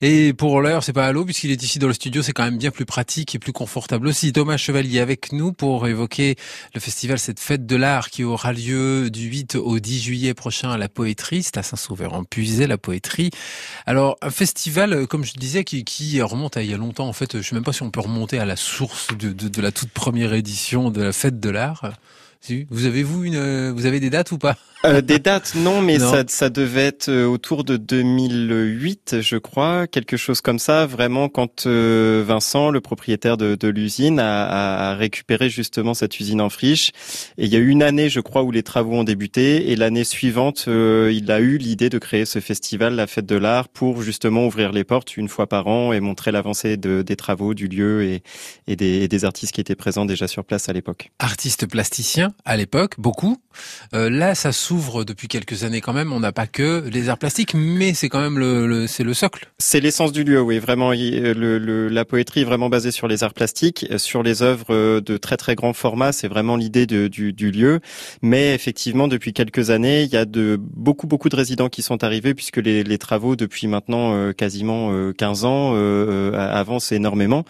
Et pour l'heure, c'est pas à l'eau puisqu'il est ici dans le studio, c'est quand même bien plus pratique et plus confortable aussi. Thomas Chevalier avec nous pour évoquer le festival cette fête de l'art qui aura lieu du 8 au 10 juillet prochain à la Poétrie, c'est à Saint-Sauveur en Puisé, la Poétrie. Alors un festival, euh, comme je disais, qui, remonte à il y a longtemps. En fait, je sais même pas si on peut remonter à la source de, de, de la toute première édition de la fête de l'art. Vous avez vous une, euh, vous avez des dates ou pas? Euh, Des dates, non, mais Ça, ça devait être euh, autour de 2008, je crois, quelque chose comme ça. Vraiment, quand Vincent, le propriétaire de, de l'usine, a, a, récupéré justement cette usine en friche. Et il y a eu une année, je crois, où les travaux ont débuté, et l'année suivante, il a eu l'idée de créer ce festival, la Fête de l'Art, pour justement ouvrir les portes une fois par an et montrer l'avancée de, des travaux, du lieu et, et, des, et des artistes qui étaient présents déjà sur place à l'époque. Artiste plasticien à l'époque, beaucoup. Euh, là, ça s'ouvre depuis quelques années quand même. On n'a pas que les arts plastiques, mais c'est quand même le, c'est le socle. C'est l'essence du lieu, oui. Vraiment, le, la poétrie est vraiment basée sur les arts plastiques, sur les œuvres de très très grand format. C'est vraiment l'idée du, du, lieu. Mais effectivement, depuis quelques années, il y a de beaucoup beaucoup de résidents qui sont arrivés puisque les, les travaux depuis maintenant euh, quasiment 15 euh, ans euh, avancent énormément.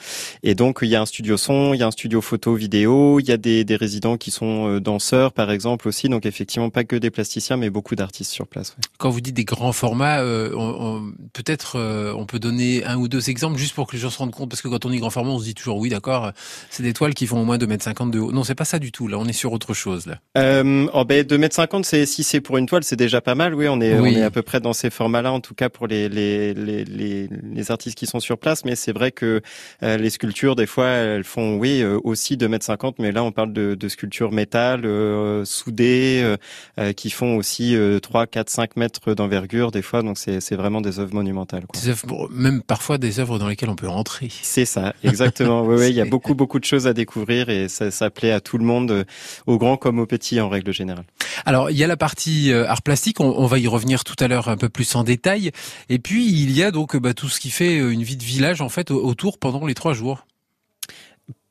Et donc, il y a un studio son, il y a un studio photo, vidéo, il y a des, des résidents qui sont euh, danseurs par exemple aussi. Donc effectivement pas que des plasticiens mais beaucoup d'artistes sur place. Quand vous dites des grands formats, euh, peut-être euh, on peut donner un ou deux exemples juste pour que les gens se rendent compte parce que quand on dit grand format on se dit toujours oui d'accord c'est des toiles qui font au moins 2m50 de haut. Non c'est pas ça du tout là on est sur autre chose là. Euh, oh ben 2m50 c'est si c'est pour une toile c'est déjà pas mal oui on est on est à peu près dans ces formats là en tout cas pour les les les les, les artistes qui sont sur place mais c'est vrai que les sculptures des fois elles font oui aussi 2m50 mais là on parle de, de sculptures métal euh, euh, euh, qui font aussi 3, 4, 5 mètres d'envergure des fois. Donc c'est vraiment des œuvres monumentales. Quoi. Des œuvres, même parfois des œuvres dans lesquelles on peut rentrer. C'est ça, exactement. oui, oui, il y a beaucoup beaucoup de choses à découvrir et ça, ça plaît à tout le monde, aux grands comme aux petits en règle générale. Alors il y a la partie art plastique, on, va y revenir tout à l'heure un peu plus en détail. Et puis il y a donc bah, tout ce qui fait une vie de village en fait autour pendant les trois jours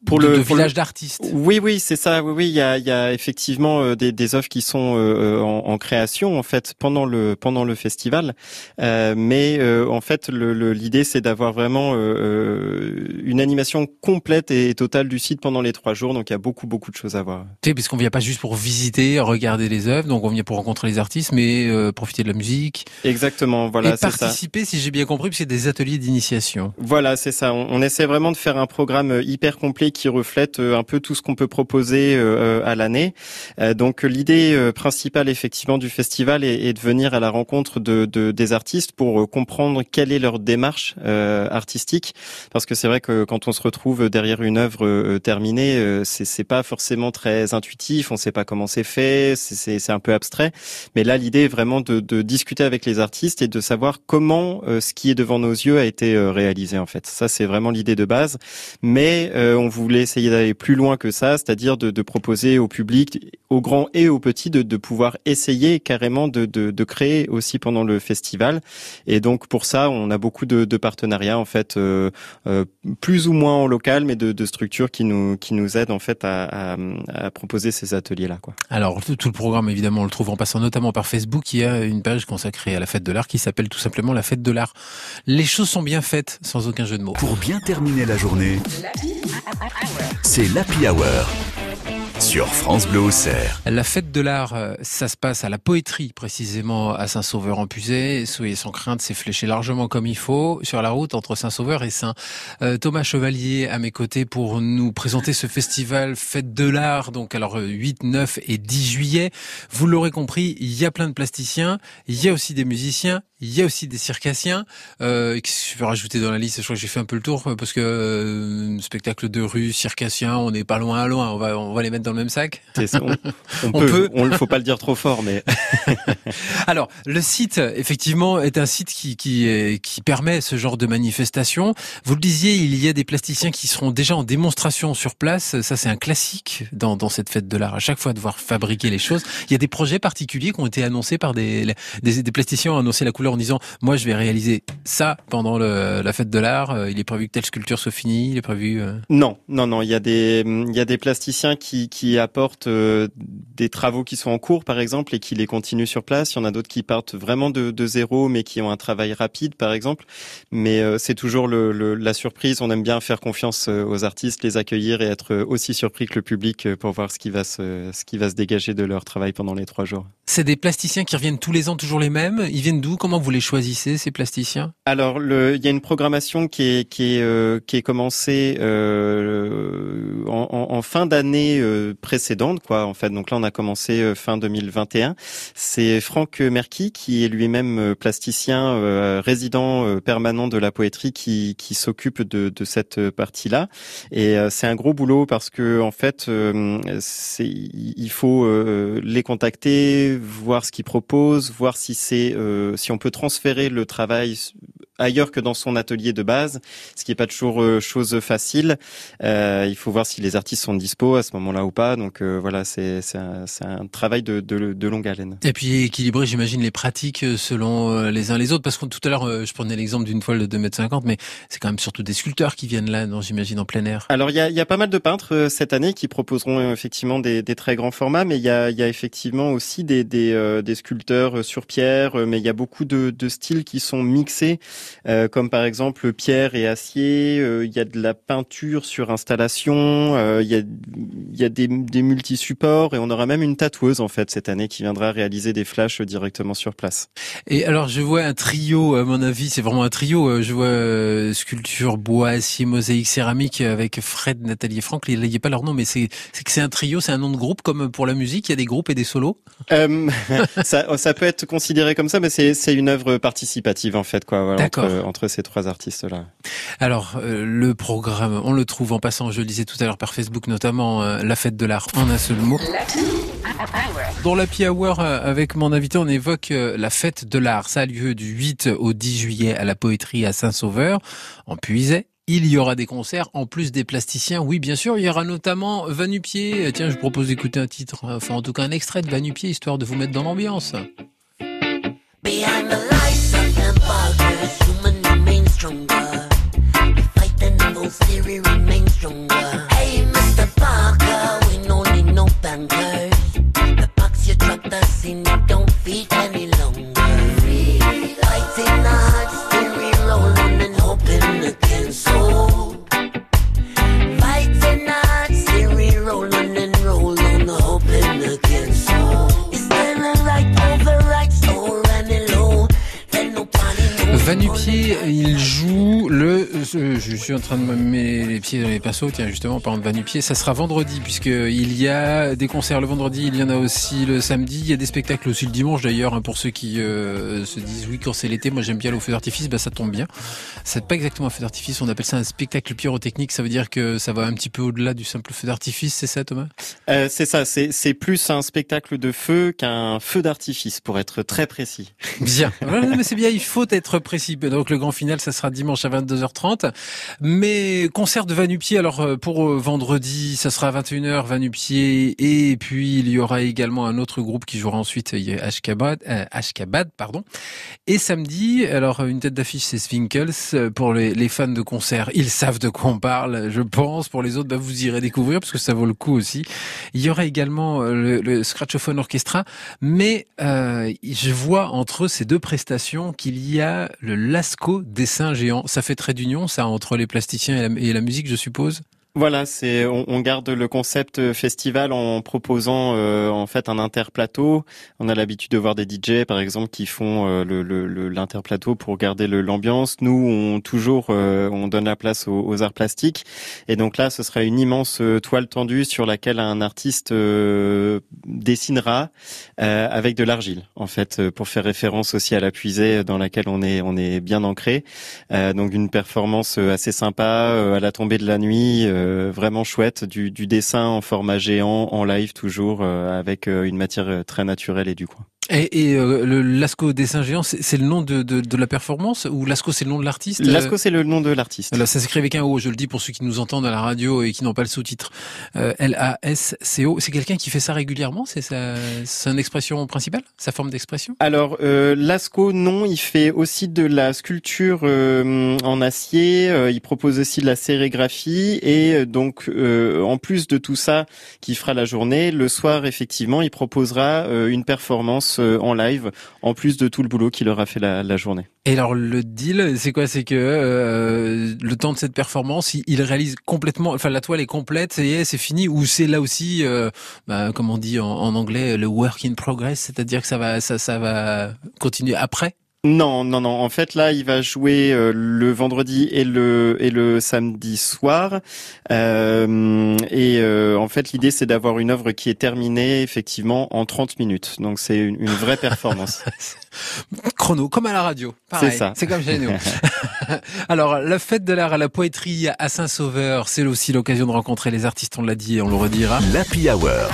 pour le village d'artistes. Oui, oui, c'est ça. Oui, oui, il y a, y a effectivement euh, des, des œuvres qui sont euh, euh, en, en, création en fait pendant le pendant le festival, euh, mais en fait l'idée c'est d'avoir vraiment une animation complète et totale du site pendant les trois jours. Donc il y a beaucoup beaucoup de choses à voir. Tu sais, parce qu'on vient pas juste pour visiter, regarder les œuvres, donc on vient pour rencontrer les artistes, mais profiter de la musique. Exactement, voilà. Et participer, si j'ai bien compris, c'est des ateliers d'initiation. Voilà, c'est ça. On, on essaie vraiment de faire un programme hyper complet qui reflète euh, un peu tout ce qu'on peut proposer euh, à l'année. Euh, donc l'idée principale effectivement du festival est, de venir à la rencontre de, des artistes pour comprendre quelle est leur démarche artistique, parce que c'est vrai que quand on se retrouve derrière une œuvre terminée, c'est pas forcément très intuitif, on sait pas comment c'est fait, c'est un peu abstrait. Mais là, l'idée est vraiment de, discuter avec les artistes et de savoir comment ce qui est devant nos yeux a été réalisé en fait. Ça, c'est vraiment l'idée de base. Mais on vous voulait essayer d'aller plus loin que ça, c'est-à-dire de, de, proposer au public, aux grands et aux petits, de, de pouvoir essayer carrément de, de, créer aussi pendant le festival. Et donc pour ça, on a beaucoup de, partenariats en fait, euh, euh, plus ou moins en local, mais de, structures qui nous qui nous aident en fait à, à, proposer ces ateliers là. Quoi. Alors tout, tout, le programme évidemment on le trouve en passant notamment par Facebook. Il y a une page consacrée à la fête de l'art qui s'appelle tout simplement la fête de l'art. Les choses sont bien faites, sans aucun jeu de mots. Pour bien terminer la journée. C'est l'Happy Hour sur France Bleu Auxerre. La fête de l'art, euh, ça se passe à la poétrie précisément à Saint-Sauveur-en-Pusée. Soyez sans crainte, c'est fléché largement comme il faut sur la route entre Saint-Sauveur et Saint. Euh, Thomas Chevalier à mes côtés pour nous présenter ce festival Fête de l'art. Donc alors 8, euh, 9 et 10 juillet. Vous l'aurez compris, il y a plein de plasticiens, il y a aussi des musiciens, il y a aussi des circassiens. Euh, je vais rajouter dans la liste? Je crois que j'ai fait un peu le tour parce que euh, spectacle de rue, circassien, on n'est pas loin loin. On va on va les mettre dans le même sac. On, peut, On ne faut pas le dire trop fort, mais. Alors le site effectivement est un site qui qui qui permet ce genre de manifestation. Vous le disiez, il y a des plasticiens qui seront déjà en démonstration sur place. Ça c'est un classique dans dans cette fête de l'art. À chaque fois devoir fabriquer les choses. Il y a des projets particuliers qui ont été annoncés par des des, des plasticiens ont annoncé la couleur en disant moi je vais réaliser ça pendant le, la fête de l'art. Il est prévu que telle sculpture soit finie. Il est prévu. Non, non, non. Il y a des il y a des plasticiens qui qui qui apportent des travaux qui sont en cours, par exemple, et qui les continuent sur place. Il y en a d'autres qui partent vraiment de, de, zéro, mais qui ont un travail rapide, par exemple. Mais c'est toujours le, la surprise. On aime bien faire confiance aux artistes, les accueillir et être aussi surpris que le public pour voir ce qui va se, ce qui va se dégager de leur travail pendant les trois jours. C'est des plasticiens qui reviennent tous les ans, toujours les mêmes. Ils viennent d'où? Comment vous les choisissez ces plasticiens? Alors, le, il y a une programmation qui est qui est euh, qui est commencée euh, en, en, fin d'année euh, précédente, quoi. En fait, donc là, on a commencé euh, fin 2021. C'est Franck Merki qui est lui-même plasticien résident permanent de la poétrie qui qui s'occupe de cette partie-là. Et c'est un gros boulot parce que en fait, il faut les contacter, voir ce qu'ils proposent, voir si c'est si on peut transférer le travail ailleurs que dans son atelier de base, ce qui n'est pas toujours euh, chose facile. Euh, il faut voir si les artistes sont dispo à ce moment-là ou pas. Donc euh, voilà, c'est un, un, travail de, de, de, longue haleine. Et puis équilibrer, j'imagine, les pratiques selon les uns les autres. Parce que tout à l'heure, je prenais l'exemple d'une toile de 2,50 m, mais c'est quand même surtout des sculpteurs qui viennent là, j'imagine, en plein air. Alors il y a, y a, pas mal de peintres cette année qui proposeront effectivement des, des très grands formats, mais il y a, y a, effectivement aussi des, des, des sculpteurs sur pierre, mais il y a beaucoup de, de styles qui sont mixés. Euh, comme par exemple pierre et acier. Euh, il y a de la peinture sur installation. Euh, il y a, y a des, des multi-supports et on aura même une tatoueuse en fait cette année qui viendra réaliser des flashs directement sur place. Et alors je vois un trio, à mon avis, c'est vraiment un trio. Je vois sculpture, bois, acier, mosaïque, céramique avec Fred, Nathalie et Franck. Il n'y a pas leur nom, mais c'est que c'est un trio, c'est un nom de groupe comme pour la musique. Il y a des groupes et des solos. ça, ça peut être considéré comme ça, mais c'est une œuvre participative en fait quoi. Voilà, D'accord entre ces trois artistes-là. Alors, euh, le programme, on le trouve en passant, je le disais tout à l'heure par Facebook, notamment euh, la fête de l'art en un seul mot. Dans l'Happy Hour, euh, avec mon invité, on évoque la fête de l'art. Ça a lieu du 8 au 10 juillet à la poétrie à Saint-Sauveur, en Puiset. Il y aura des concerts en plus des plasticiens. Oui, bien sûr, il y aura notamment Vanupier. Tiens, je propose d'écouter un titre, enfin en tout cas un extrait de Vanupier, histoire de vous mettre dans l'ambiance. Stronger. The fight the evil theory remains stronger. Hey, Mr. Parker, we don't need no bankers. The box you dropped us in, you don't feed any suis en train de me mettre les pieds dans les pinceaux. Tiens, justement, par de Vanupier, ça sera vendredi puisque il y a des concerts le vendredi, il y en a aussi le samedi, il y a des spectacles aussi le dimanche d'ailleurs hein, pour ceux qui euh, se disent oui quand c'est l'été. Moi j'aime bien le feu d'artifice, bah ça tombe bien. C'est pas exactement un feu d'artifice, on appelle ça un spectacle pyrotechnique. Ça veut dire que ça va un petit peu au-delà du simple feu d'artifice, c'est ça, Thomas? Euh, C'est ça. C'est plus un spectacle de feu qu'un feu d'artifice, pour être très précis. Bien. mais c'est bien. Il faut être précis donc le grand final, ça sera dimanche à 22h30. Mais concert de Vanupier, alors euh, pour euh, vendredi, ça sera à 21h, Vanupier. Et puis il y aura également un autre groupe qui jouera ensuite, Ashkabad, euh, Ashkabad pardon. Et samedi, alors une tête d'affiche, c'est Swinkles. Pour les, fans de concert, ils savent de quoi on parle, je pense. Pour les autres, bah, vous irez découvrir parce que ça vaut le coup aussi. Il y aura également le, le Scratchophone Orchestra. Mais je vois entre ces deux prestations qu'il y a le Lascaux dessin géant. Ça fait très d'union, ça, entre les plasticiens et la musique, je suppose voilà, c'est on, garde le concept festival en proposant euh, en fait un interplateau. On a l'habitude de voir des DJ par exemple qui font euh, l'interplateau pour garder l'ambiance. Nous, on toujours euh, on donne la place aux, arts plastiques et donc là, ce sera une immense toile tendue sur laquelle un artiste dessinera avec de l'argile en fait pour faire référence aussi à la puisée dans laquelle on est on est bien ancré. donc une performance assez sympa à la tombée de la nuit. Euh, vraiment chouette, du, dessin en format géant, en live toujours, euh, avec euh, une matière très naturelle et du coin. Et, et euh, le Lasco Dessin Géant, c'est le nom de, de, de, la performance ou Lasco c'est le nom de l'artiste Lasco c'est le nom de l'artiste. Alors ça s'écrit avec un O, je le dis pour ceux qui nous entendent à la radio et qui n'ont pas le sous-titre. Euh, L-A-S-C-O, c'est quelqu'un qui fait ça régulièrement C'est sa, son expression principale Sa forme d'expression? Alors euh, Lasco, non, il fait aussi de la sculpture euh, en acier, euh, il propose aussi de la sérigraphie et donc en plus de tout ça qui fera la journée, le soir effectivement il proposera une performance euh, en live, en plus de tout le boulot qu'il aura fait la, journée. Et alors le deal, c'est quoi? C'est que euh, le temps de cette performance, il, réalise complètement, enfin la toile est complète, c'est c'est fini, ou c'est là aussi, euh, bah, comme on dit en, anglais, le work in progress, c'est-à-dire que ça va, ça, ça va continuer après? Non, non, non. En fait, là, il va jouer euh, le vendredi et le et le samedi soir. Euh, et euh, en fait, l'idée, c'est d'avoir une œuvre qui est terminée effectivement en 30 minutes. Donc, c'est une, vraie performance. Chrono, comme à la radio. C'est ça. C'est comme chez nous. Alors, la fête de l'art à la poétrie à Saint-Sauveur, c'est aussi l'occasion de rencontrer les artistes. On l'a dit et on le redira. L'Happy Hour.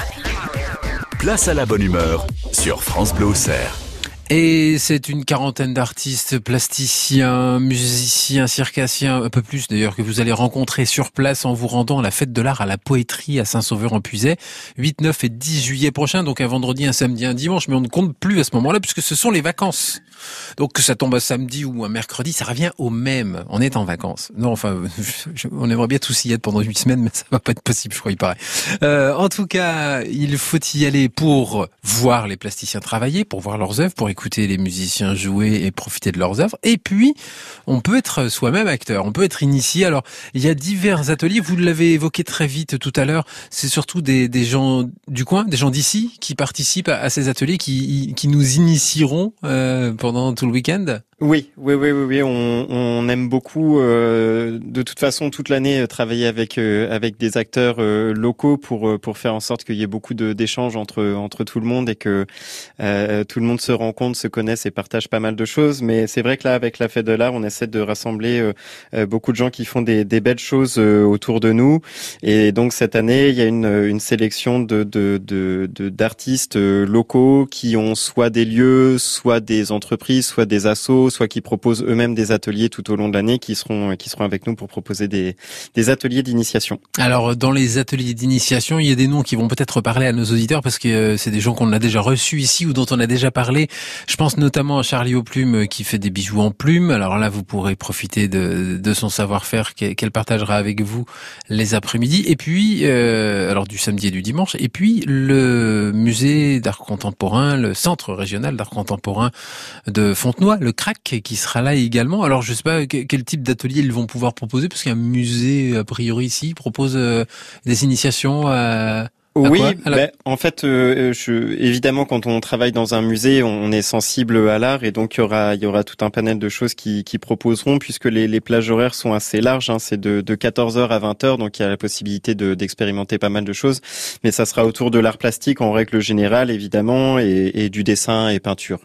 Place à la bonne humeur sur France Bleu Auxerre. Et c'est une quarantaine d'artistes, plasticiens, musiciens, circassiens, un peu plus d'ailleurs, que vous allez rencontrer sur place en vous rendant à la fête de l'art à la poétrie à Saint-Sauveur-en-Puisaye, 8, 9 et 10 juillet prochain, donc un vendredi, un samedi, un dimanche, mais on ne compte plus à ce moment-là puisque ce sont les vacances. Donc que ça tombe un samedi ou un mercredi, ça revient au même. On est en vacances. Non, enfin, on aimerait bien tous y être pendant 8 semaines, mais ça va pas être possible, je crois, il paraît. Euh, en tout cas, il faut y aller pour voir les plasticiens travailler, pour voir leurs œuvres, pour écouter les musiciens jouer et profiter de leurs œuvres. Et puis, on peut être soi-même acteur, on peut être initié. Alors, il y a divers ateliers, vous l'avez évoqué très vite tout à l'heure, c'est surtout des, des, gens du coin, des gens d'ici qui participent à, ces ateliers, qui, qui nous initieront euh, pendant tout le week-end? Oui, oui, oui, oui, oui. On, on aime beaucoup, euh, de toute façon, toute l'année euh, travailler avec euh, avec des acteurs locaux pour pour faire en sorte qu'il y ait beaucoup d'échanges entre entre tout le monde et que tout le monde se rencontre, se connaisse et partage pas mal de choses. Mais c'est vrai que là, avec la fête de l'art, on essaie de rassembler beaucoup de gens qui font des, des belles choses autour de nous. Et donc cette année, il y a une une sélection de de d'artistes locaux qui ont soit des lieux, soit des entreprises, soit des assos soit qui proposent eux-mêmes des ateliers tout au long de l'année, qui seront qui seront avec nous pour proposer des, des ateliers d'initiation. Alors dans les ateliers d'initiation, il y a des noms qui vont peut-être parler à nos auditeurs parce que euh, c'est des gens qu'on a déjà reçus ici ou dont on a déjà parlé. Je pense notamment à Charlie aux plumes euh, qui fait des bijoux en plumes. Alors là, vous pourrez profiter de, de son savoir-faire qu'elle partagera avec vous les après-midi. Et puis, euh, alors du samedi et du dimanche. Et puis le musée d'art contemporain, le centre régional d'art contemporain de Fontenoy, le CRAC, qui sera là également. Alors je sais pas quel type d'atelier ils vont pouvoir proposer parce qu'un musée a priori ici propose euh, des initiations à oui, ben, en fait, euh, je, évidemment, quand on travaille dans un musée, on est sensible à l'art et donc il y aura, il y aura tout un panel de choses qui, qui proposeront puisque les, les plages horaires sont assez larges. Hein, c'est de, de 14h à 20h, donc il y a la possibilité de, d'expérimenter pas mal de choses. Mais ça sera autour de l'art plastique en règle générale, évidemment, et, et du dessin et peinture.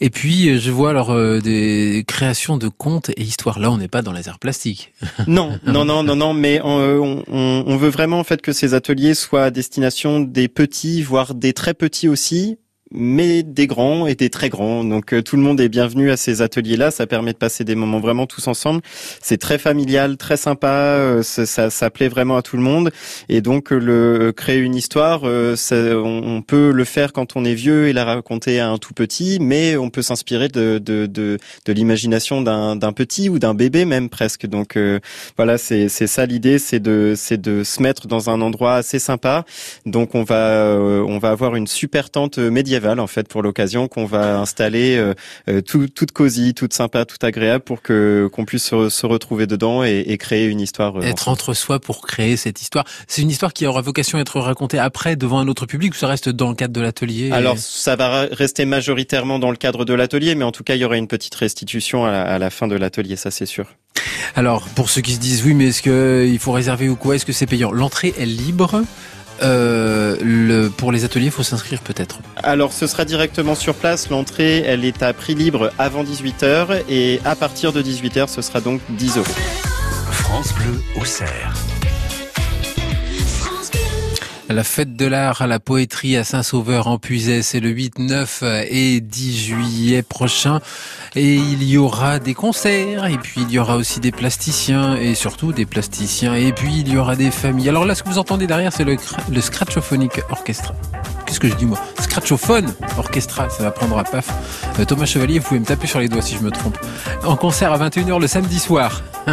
Et puis, euh, je vois alors euh, des créations de contes et histoires. Là, on n'est pas dans les arts plastiques. Non, non, non, non, non, mais euh, on, veut vraiment en fait que ces ateliers soient à destination des petits, voire des très petits aussi, mais des grands et des très grands. Donc euh, tout le monde est bienvenu à ces ateliers-là. Ça permet de passer des moments vraiment tous ensemble. C'est très familial, très sympa. Euh, ça, ça, plaît vraiment à tout le monde. Et donc euh, le créer une histoire, on, peut le faire quand on est vieux et la raconter à un tout petit, mais on peut s'inspirer de, de, de, de l'imagination d'un petit ou d'un bébé même presque. Donc voilà, c'est ça l'idée, c'est de de se mettre dans un endroit assez sympa. Donc on va on va avoir une super tente médiévale en fait pour l'occasion qu'on va installer euh, euh, tout, toute cosy, toute sympa, toute agréable pour que qu'on puisse se, retrouver dedans et, créer une histoire. Euh, être entre soi pour créer cette histoire. C'est une histoire qui aura vocation à être racontée après devant un autre public ou ça reste dans le cadre de l'atelier Alors ça va rester majoritairement dans le cadre de l'atelier, mais en tout cas il y aura une petite restitution à la, à la fin de l'atelier, ça c'est sûr. Alors pour ceux qui se disent oui mais est-ce qu'il faut réserver ou quoi Est-ce que c'est payant? L'entrée est libre. Euh, le, pour les ateliers, il faut s'inscrire peut-être. Alors, ce sera directement sur place. L'entrée, elle est à prix libre avant 18h et à partir de 18h, ce sera donc 10 euros. France Bleu au cerf. La fête de l'art à la poétrie à Saint-Sauveur en Puisay, c'est le 8, 9 et 10 juillet prochain. Et il y aura des concerts, et puis il y aura aussi des plasticiens, et surtout des plasticiens, et puis il y aura des familles. Alors là, ce que vous entendez derrière, c'est le, le Scratchophonic Orchestra. Qu'est-ce que je dis moi Scratchophone Orchestra, ça va prendre à paf. Euh, Thomas Chevalier, vous pouvez me taper sur les doigts si je me trompe. En concert à 21h le samedi soir.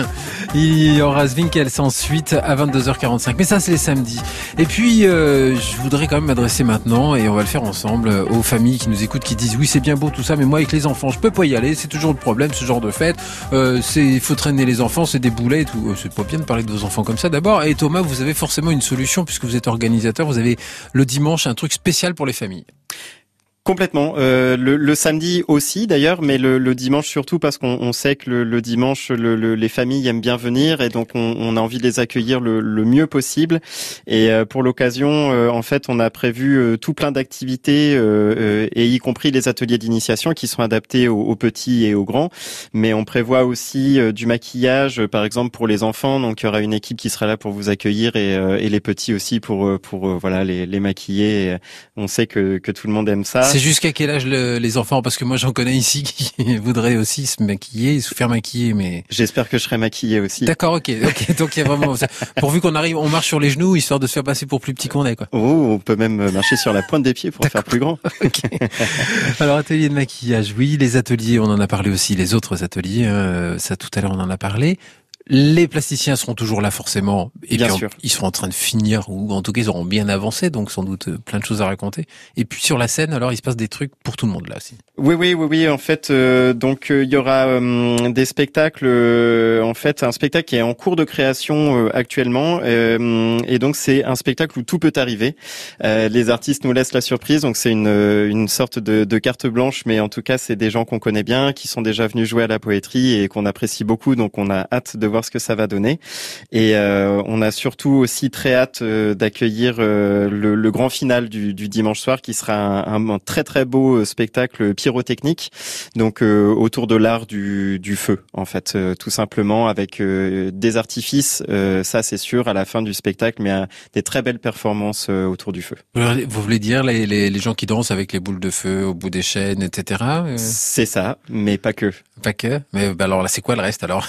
Il y aura Zwinkels ensuite à 22h45. Mais ça, c'est les samedis. Et puis, euh, je voudrais quand même m'adresser maintenant, et on va le faire ensemble, euh, aux familles qui nous écoutent, qui disent oui, c'est bien beau tout ça, mais moi, avec les enfants, je peux pas y aller. C'est toujours le problème, ce genre de fête. Euh, c'est, faut traîner les enfants, c'est des boulets et tout. C'est pas bien de parler de vos enfants comme ça d'abord. Et Thomas, vous avez forcément une solution puisque vous êtes organisateur. Vous avez le dimanche un truc spécial pour les familles. Complètement. Euh, le, le, samedi aussi d'ailleurs, mais le, le, dimanche surtout parce qu'on on sait que le, dimanche les familles aiment bien venir et donc on, a envie de les accueillir le, mieux possible. Et euh, pour l'occasion, euh, en fait, on a prévu tout plein d'activités et y compris les ateliers d'initiation qui sont adaptés aux, petits et aux grands. Mais on prévoit aussi du maquillage, par exemple pour les enfants. Donc il y aura une équipe qui sera là pour vous accueillir et, et les petits aussi pour pour voilà les, les maquiller. on sait que, que tout le monde aime ça. C'est jusqu'à quel âge les enfants? Parce que moi j'en connais ici qui voudraient aussi se maquiller, se faire maquiller, mais j'espère que je serai maquillé aussi. D'accord, ok, ok. Donc il y a vraiment pourvu qu'on arrive, on marche sur les genoux histoire de se faire passer pour plus petit qu'on est, quoi. Oh, on peut même marcher sur la pointe des pieds pour faire plus grand. Alors atelier de maquillage, oui, les ateliers, on en a parlé aussi, les autres ateliers, hein, ça tout à l'heure on en a parlé. Les plasticiens seront toujours là forcément, et bien puis sûr. ils seront en train de finir ou en tout cas ils auront bien avancé, donc sans doute euh, plein de choses à raconter. Et puis sur la scène, alors il se passe des trucs pour tout le monde là aussi. Oui, oui, oui, oui. En fait, euh, donc euh, il y aura euh, des spectacles. Euh, en fait, un spectacle qui est en cours de création actuellement, et donc c'est un spectacle où tout peut arriver. les artistes nous laissent la surprise, donc c'est une une sorte de, de carte blanche, mais en tout cas c'est des gens qu'on connaît bien, qui sont déjà venus jouer à la poétrie et qu'on apprécie beaucoup, donc on a hâte de voir ce que ça va donner. Et euh, on a surtout aussi très hâte euh, d'accueillir euh, le, le, grand final du, du, dimanche soir, qui sera un, un, très très beau spectacle pyrotechnique, donc autour de l'art du, du, feu, en fait, tout simplement avec des artifices, ça c'est sûr, à la fin du spectacle, mais des très belles performances autour du feu. Vous voulez dire les, les, les, gens qui dansent avec les boules de feu au bout des chaînes, etc. C'est ça, mais pas que. Pas que? Mais bah alors là, c'est quoi le reste alors?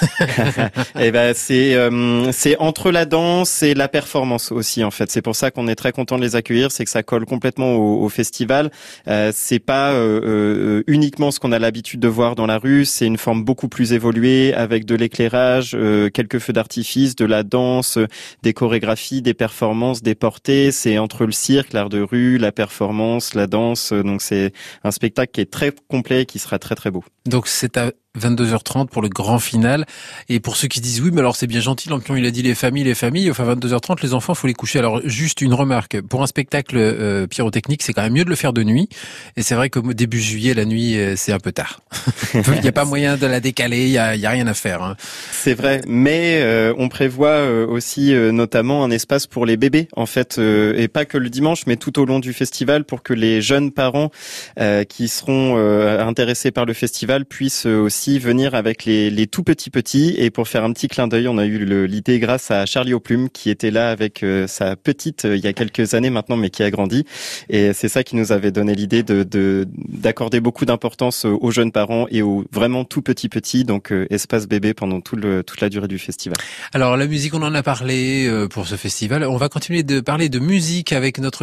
Eh ben c'est euh, c'est entre la danse et la performance aussi en fait. C'est pour ça qu'on est très content de les accueillir, c'est que ça colle complètement au, au festival. Euh, c'est pas euh, euh uniquement ce qu'on a l'habitude de voir dans la rue, c'est une forme beaucoup plus évoluée avec de l'éclairage, euh, quelques feux d'artifice, de la danse, des chorégraphies, des performances, des portées. C'est entre le cirque, l'art de rue, la performance, la danse. Donc c'est un spectacle qui est très complet, qui sera très très beau. Donc c'est 22h30 pour le grand final. Et pour ceux qui disent oui, mais alors c'est bien gentil, Lampion il a dit les familles, les familles. Enfin 22h30, les enfants faut les coucher. Alors juste une remarque pour un spectacle euh, pyrotechnique, c'est quand même mieux de le faire de nuit. Et c'est vrai que début juillet, la nuit, euh, c'est un peu tard. il n'y a pas moyen de la décaler, il y a, y a, rien à faire. Hein. C'est vrai, mais euh, on prévoit euh, aussi euh, notamment un espace pour les bébés en fait, et pas que le dimanche, mais tout au long du festival pour que les jeunes parents qui seront intéressés par le festival puissent aussi venir avec les, les, tout petits petits. Et pour faire un petit clin d'œil, on a eu l'idée grâce à Charlie Oplume qui était là avec sa petite il y a quelques années maintenant, mais qui a grandi. Et c'est ça qui nous avait donné l'idée de d'accorder beaucoup d'importance aux jeunes parents et aux vraiment tout petits petits, donc espace bébé pendant toute la durée du festival. Alors la musique, on en a parlé pour ce festival. On va continuer de parler de musique avec notre